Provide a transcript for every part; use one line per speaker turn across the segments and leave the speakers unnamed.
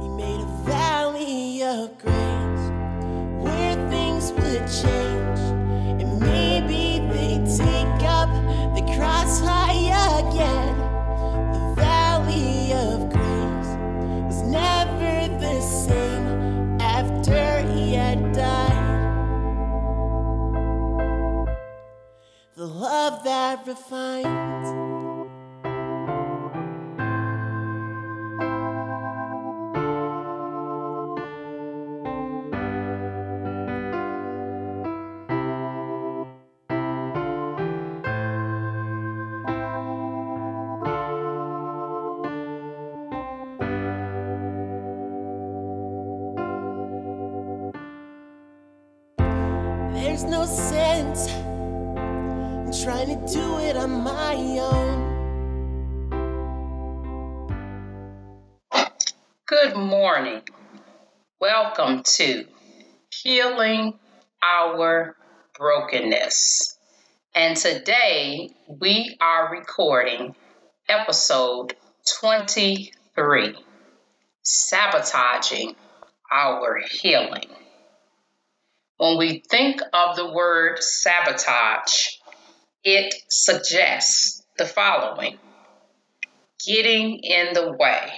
He made a valley of grace where things would change. And maybe they take up the cross high again. The valley of grace was never the same after he had died. The love that refines. Sense in trying to do it on my own.
Good morning. Welcome to Healing Our Brokenness. And today we are recording episode 23 Sabotaging Our Healing. When we think of the word sabotage, it suggests the following getting in the way,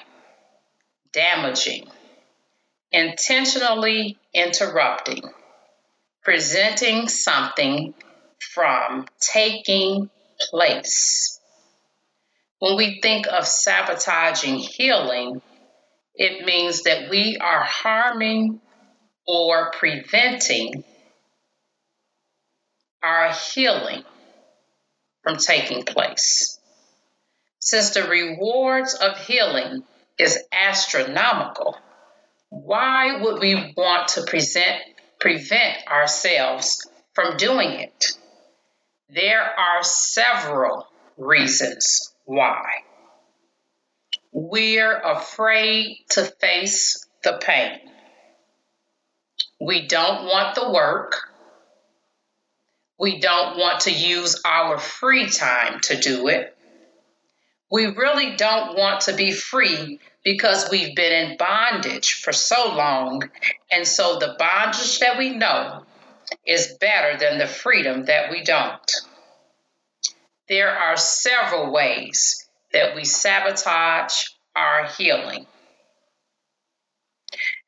damaging, intentionally interrupting, presenting something from taking place. When we think of sabotaging healing, it means that we are harming or preventing our healing from taking place. Since the rewards of healing is astronomical, why would we want to present, prevent ourselves from doing it? There are several reasons why. We're afraid to face the pain. We don't want the work. We don't want to use our free time to do it. We really don't want to be free because we've been in bondage for so long. And so the bondage that we know is better than the freedom that we don't. There are several ways that we sabotage our healing.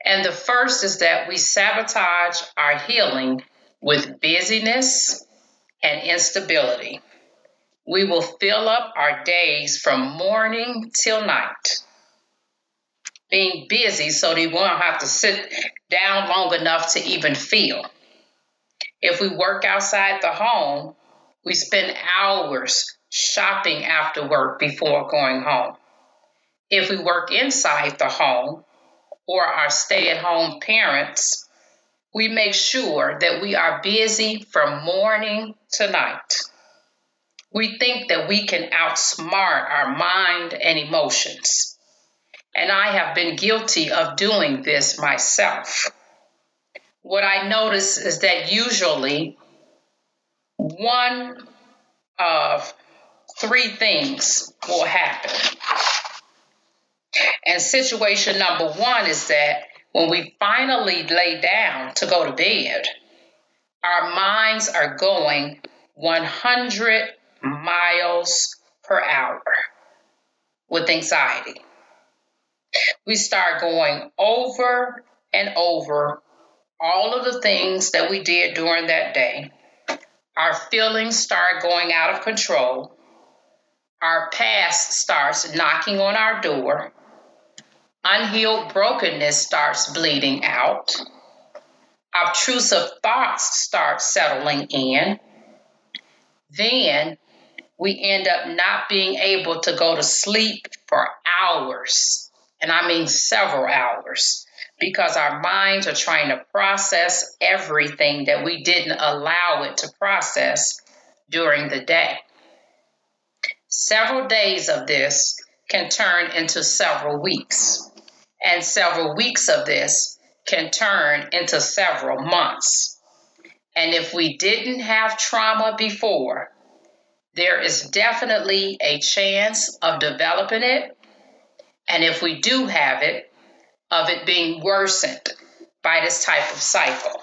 And the first is that we sabotage our healing with busyness and instability. We will fill up our days from morning till night. Being busy so they won't have to sit down long enough to even feel. If we work outside the home, we spend hours shopping after work before going home. If we work inside the home, or our stay at home parents, we make sure that we are busy from morning to night. We think that we can outsmart our mind and emotions. And I have been guilty of doing this myself. What I notice is that usually one of three things will happen. And situation number one is that when we finally lay down to go to bed, our minds are going 100 miles per hour with anxiety. We start going over and over all of the things that we did during that day. Our feelings start going out of control. Our past starts knocking on our door unhealed brokenness starts bleeding out, obtrusive thoughts start settling in, then we end up not being able to go to sleep for hours. And I mean several hours because our minds are trying to process everything that we didn't allow it to process during the day. Several days of this can turn into several weeks and several weeks of this can turn into several months. And if we didn't have trauma before, there is definitely a chance of developing it. And if we do have it, of it being worsened by this type of cycle.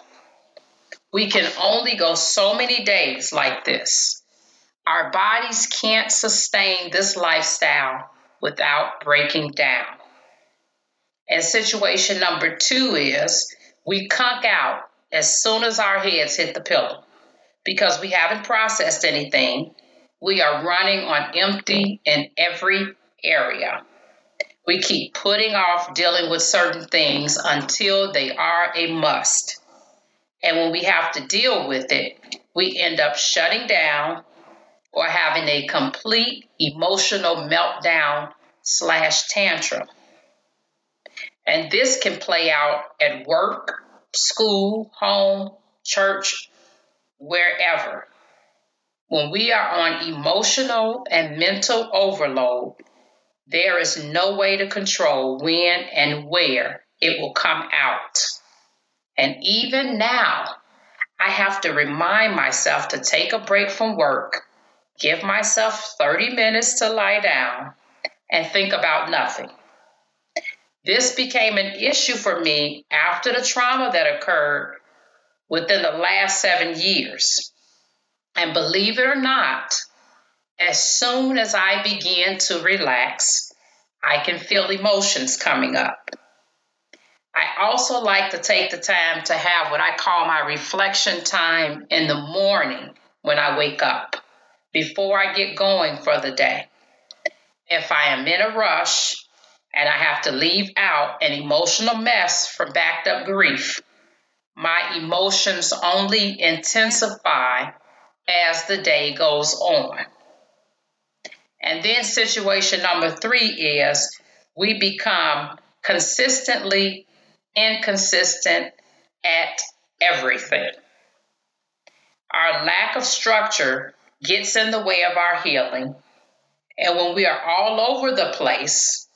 We can only go so many days like this. Our bodies can't sustain this lifestyle without breaking down. And situation number two is we conk out as soon as our heads hit the pillow because we haven't processed anything. We are running on empty in every area. We keep putting off dealing with certain things until they are a must. And when we have to deal with it, we end up shutting down or having a complete emotional meltdown slash tantrum. And this can play out at work, school, home, church, wherever. When we are on emotional and mental overload, there is no way to control when and where it will come out. And even now, I have to remind myself to take a break from work, give myself 30 minutes to lie down, and think about nothing. This became an issue for me after the trauma that occurred within the last seven years. And believe it or not, as soon as I begin to relax, I can feel emotions coming up. I also like to take the time to have what I call my reflection time in the morning when I wake up, before I get going for the day. If I am in a rush and I have to leave out an emotional mess from backed up grief, my emotions only intensify as the day goes on. And then situation number three is we become consistently inconsistent at everything. Our lack of structure gets in the way of our healing. And when we are all over the place,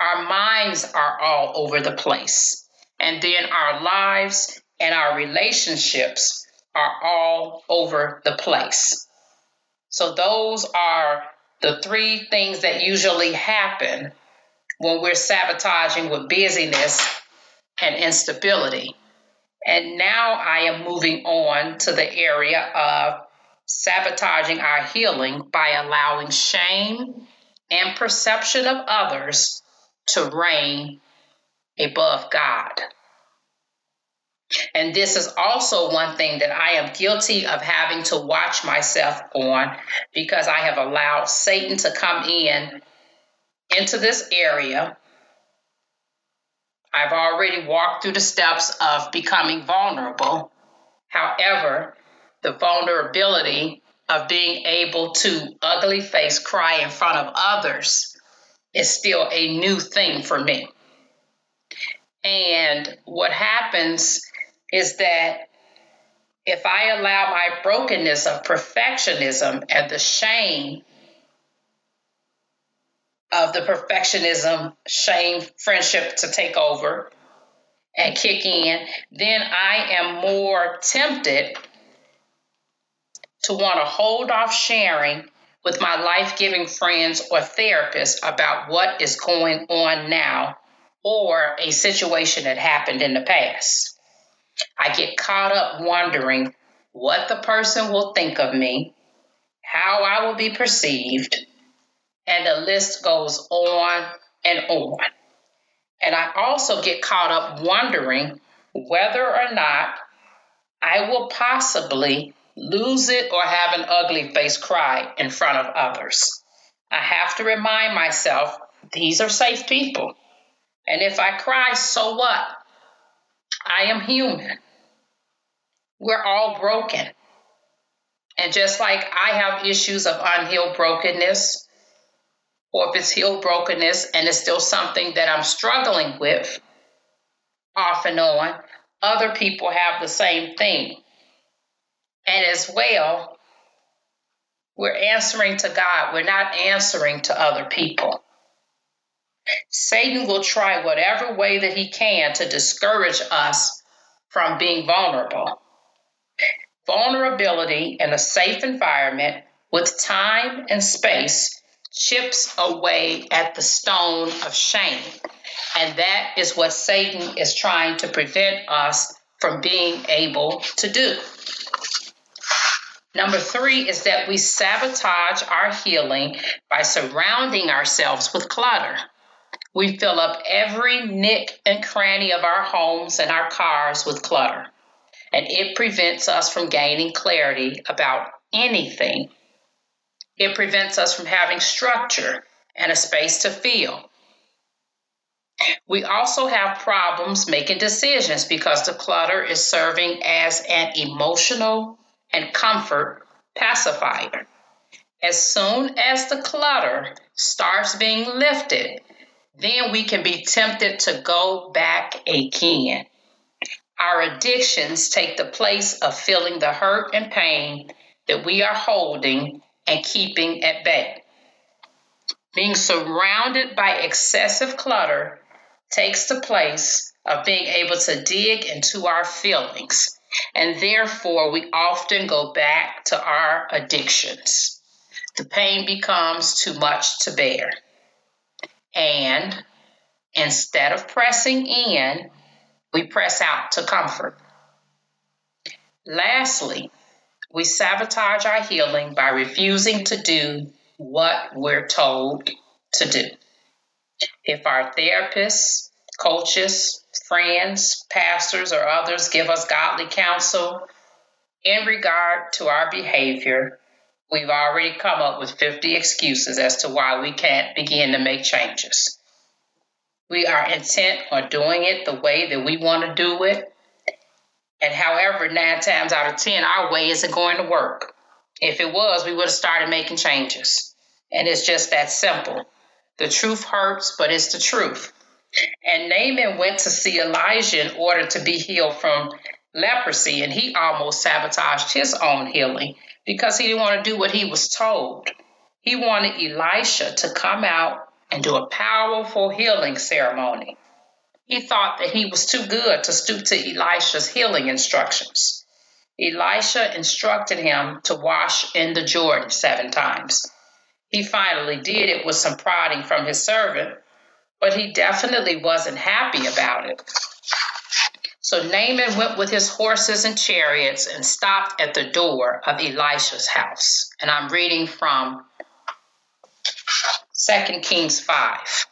our minds are all over the place. And then our lives and our relationships are all over the place. So, those are the three things that usually happen when we're sabotaging with busyness and instability. And now I am moving on to the area of sabotaging our healing by allowing shame and perception of others to reign above God. And this is also one thing that I am guilty of having to watch myself on because I have allowed Satan to come in into this area. I've already walked through the steps of becoming vulnerable. However, the vulnerability of being able to ugly face cry in front of others is still a new thing for me. And what happens is that if I allow my brokenness of perfectionism and the shame of the perfectionism, shame, friendship to take over and kick in, then I am more tempted to want to hold off sharing with my life giving friends or therapists about what is going on now or a situation that happened in the past. I get caught up wondering what the person will think of me, how I will be perceived, and the list goes on and on. And I also get caught up wondering whether or not I will possibly lose it or have an ugly face cry in front of others. I have to remind myself these are safe people. And if I cry, so what? I am human. We're all broken. And just like I have issues of unhealed brokenness, or if it's healed brokenness and it's still something that I'm struggling with off and on, other people have the same thing. And as well, we're answering to God, we're not answering to other people. Satan will try whatever way that he can to discourage us from being vulnerable. Vulnerability in a safe environment with time and space chips away at the stone of shame And that is what Satan is trying to prevent us from being able to do. Number three is that we sabotage our healing by surrounding ourselves with clutter. We fill up every nick and cranny of our homes and our cars with clutter, and it prevents us from gaining clarity about anything. It prevents us from having structure and a space to feel. We also have problems making decisions because the clutter is serving as an emotional and comfort pacifier. As soon as the clutter starts being lifted, then we can be tempted to go back again. Our addictions take the place of feeling the hurt and pain that we are holding and keeping at bay. Being surrounded by excessive clutter takes the place of being able to dig into our feelings, and therefore we often go back to our addictions. The pain becomes too much to bear. And instead of pressing in, we press out to comfort. Lastly, we sabotage our healing by refusing to do what we're told to do. If our therapists, coaches, friends, pastors, or others give us godly counsel in regard to our behavior, we've already come up with 50 excuses as to why we can't begin to make changes. We are intent on doing it the way that we want to do it. And however, nine times out of 10, our way isn't going to work. If it was, we would have started making changes. And it's just that simple. The truth hurts, but it's the truth. And Naaman went to see Elisha in order to be healed from leprosy, and he almost sabotaged his own healing because he didn't want to do what he was told. He wanted Elisha to come out and do a powerful healing ceremony. He thought that he was too good to stoop to Elisha's healing instructions. Elisha instructed him to wash in the Jordan seven times. He finally did it with some prodding from his servant, but he definitely wasn't happy about it. So Naaman went with his horses and chariots and stopped at the door of Elisha's house. And I'm reading from 2 Kings 5.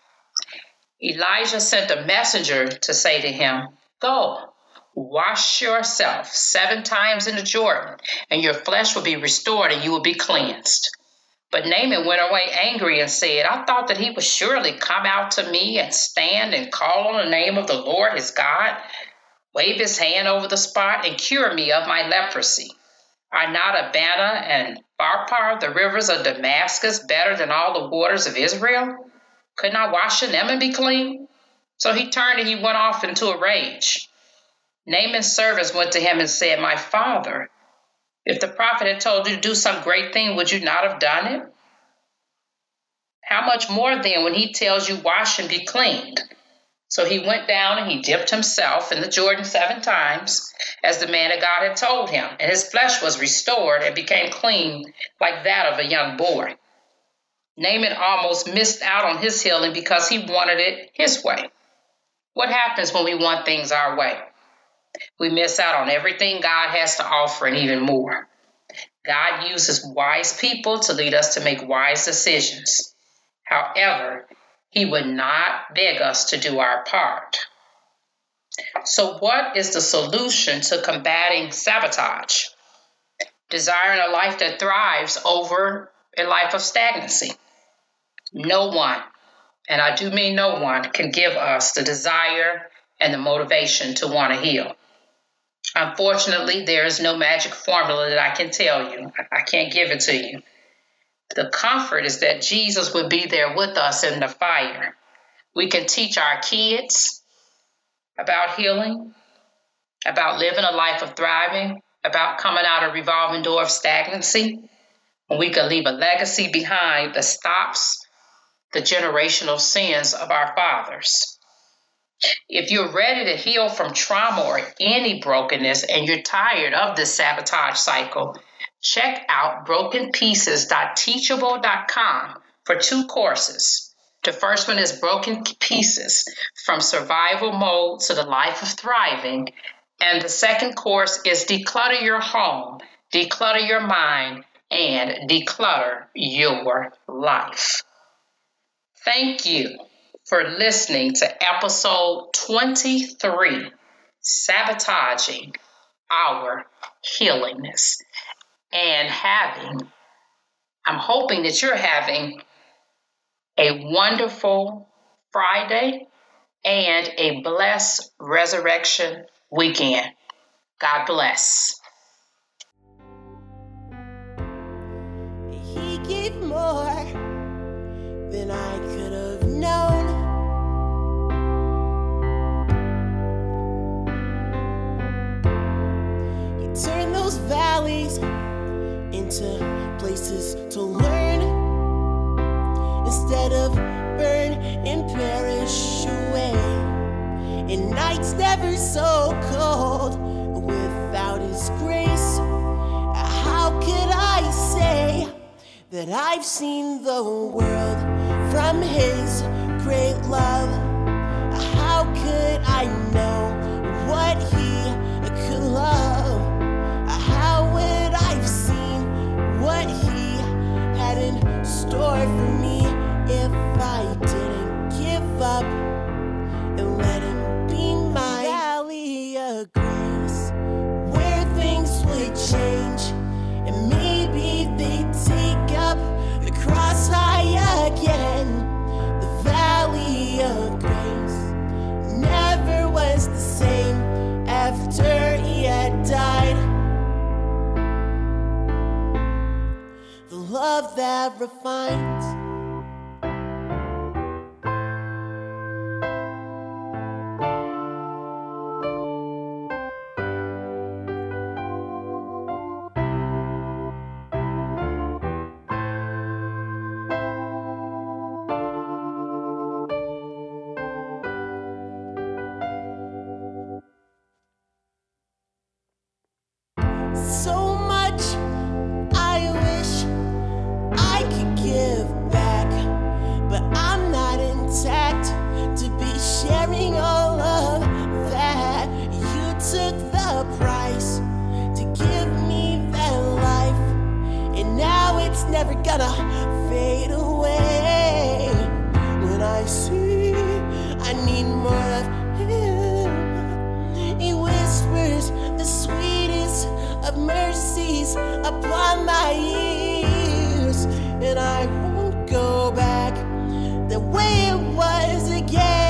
Elisha sent a messenger to say to him, Go, wash yourself seven times in the Jordan, and your flesh will be restored and you will be cleansed. But Naaman went away angry and said, I thought that he would surely come out to me and stand and call on the name of the Lord his God, wave his hand over the spot, and cure me of my leprosy. Are not Abana and Pharpar, the rivers of Damascus, better than all the waters of Israel? Couldn't I wash in them and be clean? So he turned and he went off into a rage. Naaman's servants went to him and said, My father, if the prophet had told you to do some great thing, would you not have done it? How much more then when he tells you, wash and be cleaned? So he went down and he dipped himself in the Jordan seven times, as the man of God had told him, and his flesh was restored and became clean like that of a young boy. Naaman almost missed out on his healing because he wanted it his way. What happens when we want things our way? We miss out on everything God has to offer and even more. God uses wise people to lead us to make wise decisions. However, He would not beg us to do our part. So, what is the solution to combating sabotage? Desiring a life that thrives over a life of stagnancy. No one, and I do mean no one, can give us the desire and the motivation to want to heal. Unfortunately, there is no magic formula that I can tell you. I can't give it to you. The comfort is that Jesus will be there with us in the fire. We can teach our kids about healing, about living a life of thriving, about coming out a revolving door of stagnancy. And we can leave a legacy behind that stops the generational sins of our fathers. If you're ready to heal from trauma or any brokenness and you're tired of this sabotage cycle, check out brokenpieces.teachable.com for two courses The first one is Broken Pieces from Survival Mode to the Life of Thriving. And the second course is Declutter Your Home, Declutter Your Mind, and Declutter Your Life. Thank you for listening to episode 23 Sabotaging Our Healingness and having, I'm hoping that you're having a wonderful Friday and a blessed resurrection weekend. God bless.
Instead of burn and perish away. And nights never so cold without His grace. How could I say that I've seen the world from His great love? How could I know of where things would change. And maybe they'd take up the cross high again. The valley of grace never was the same after he had died. The love that refines upon my ears, and I won't go back. The way it was again,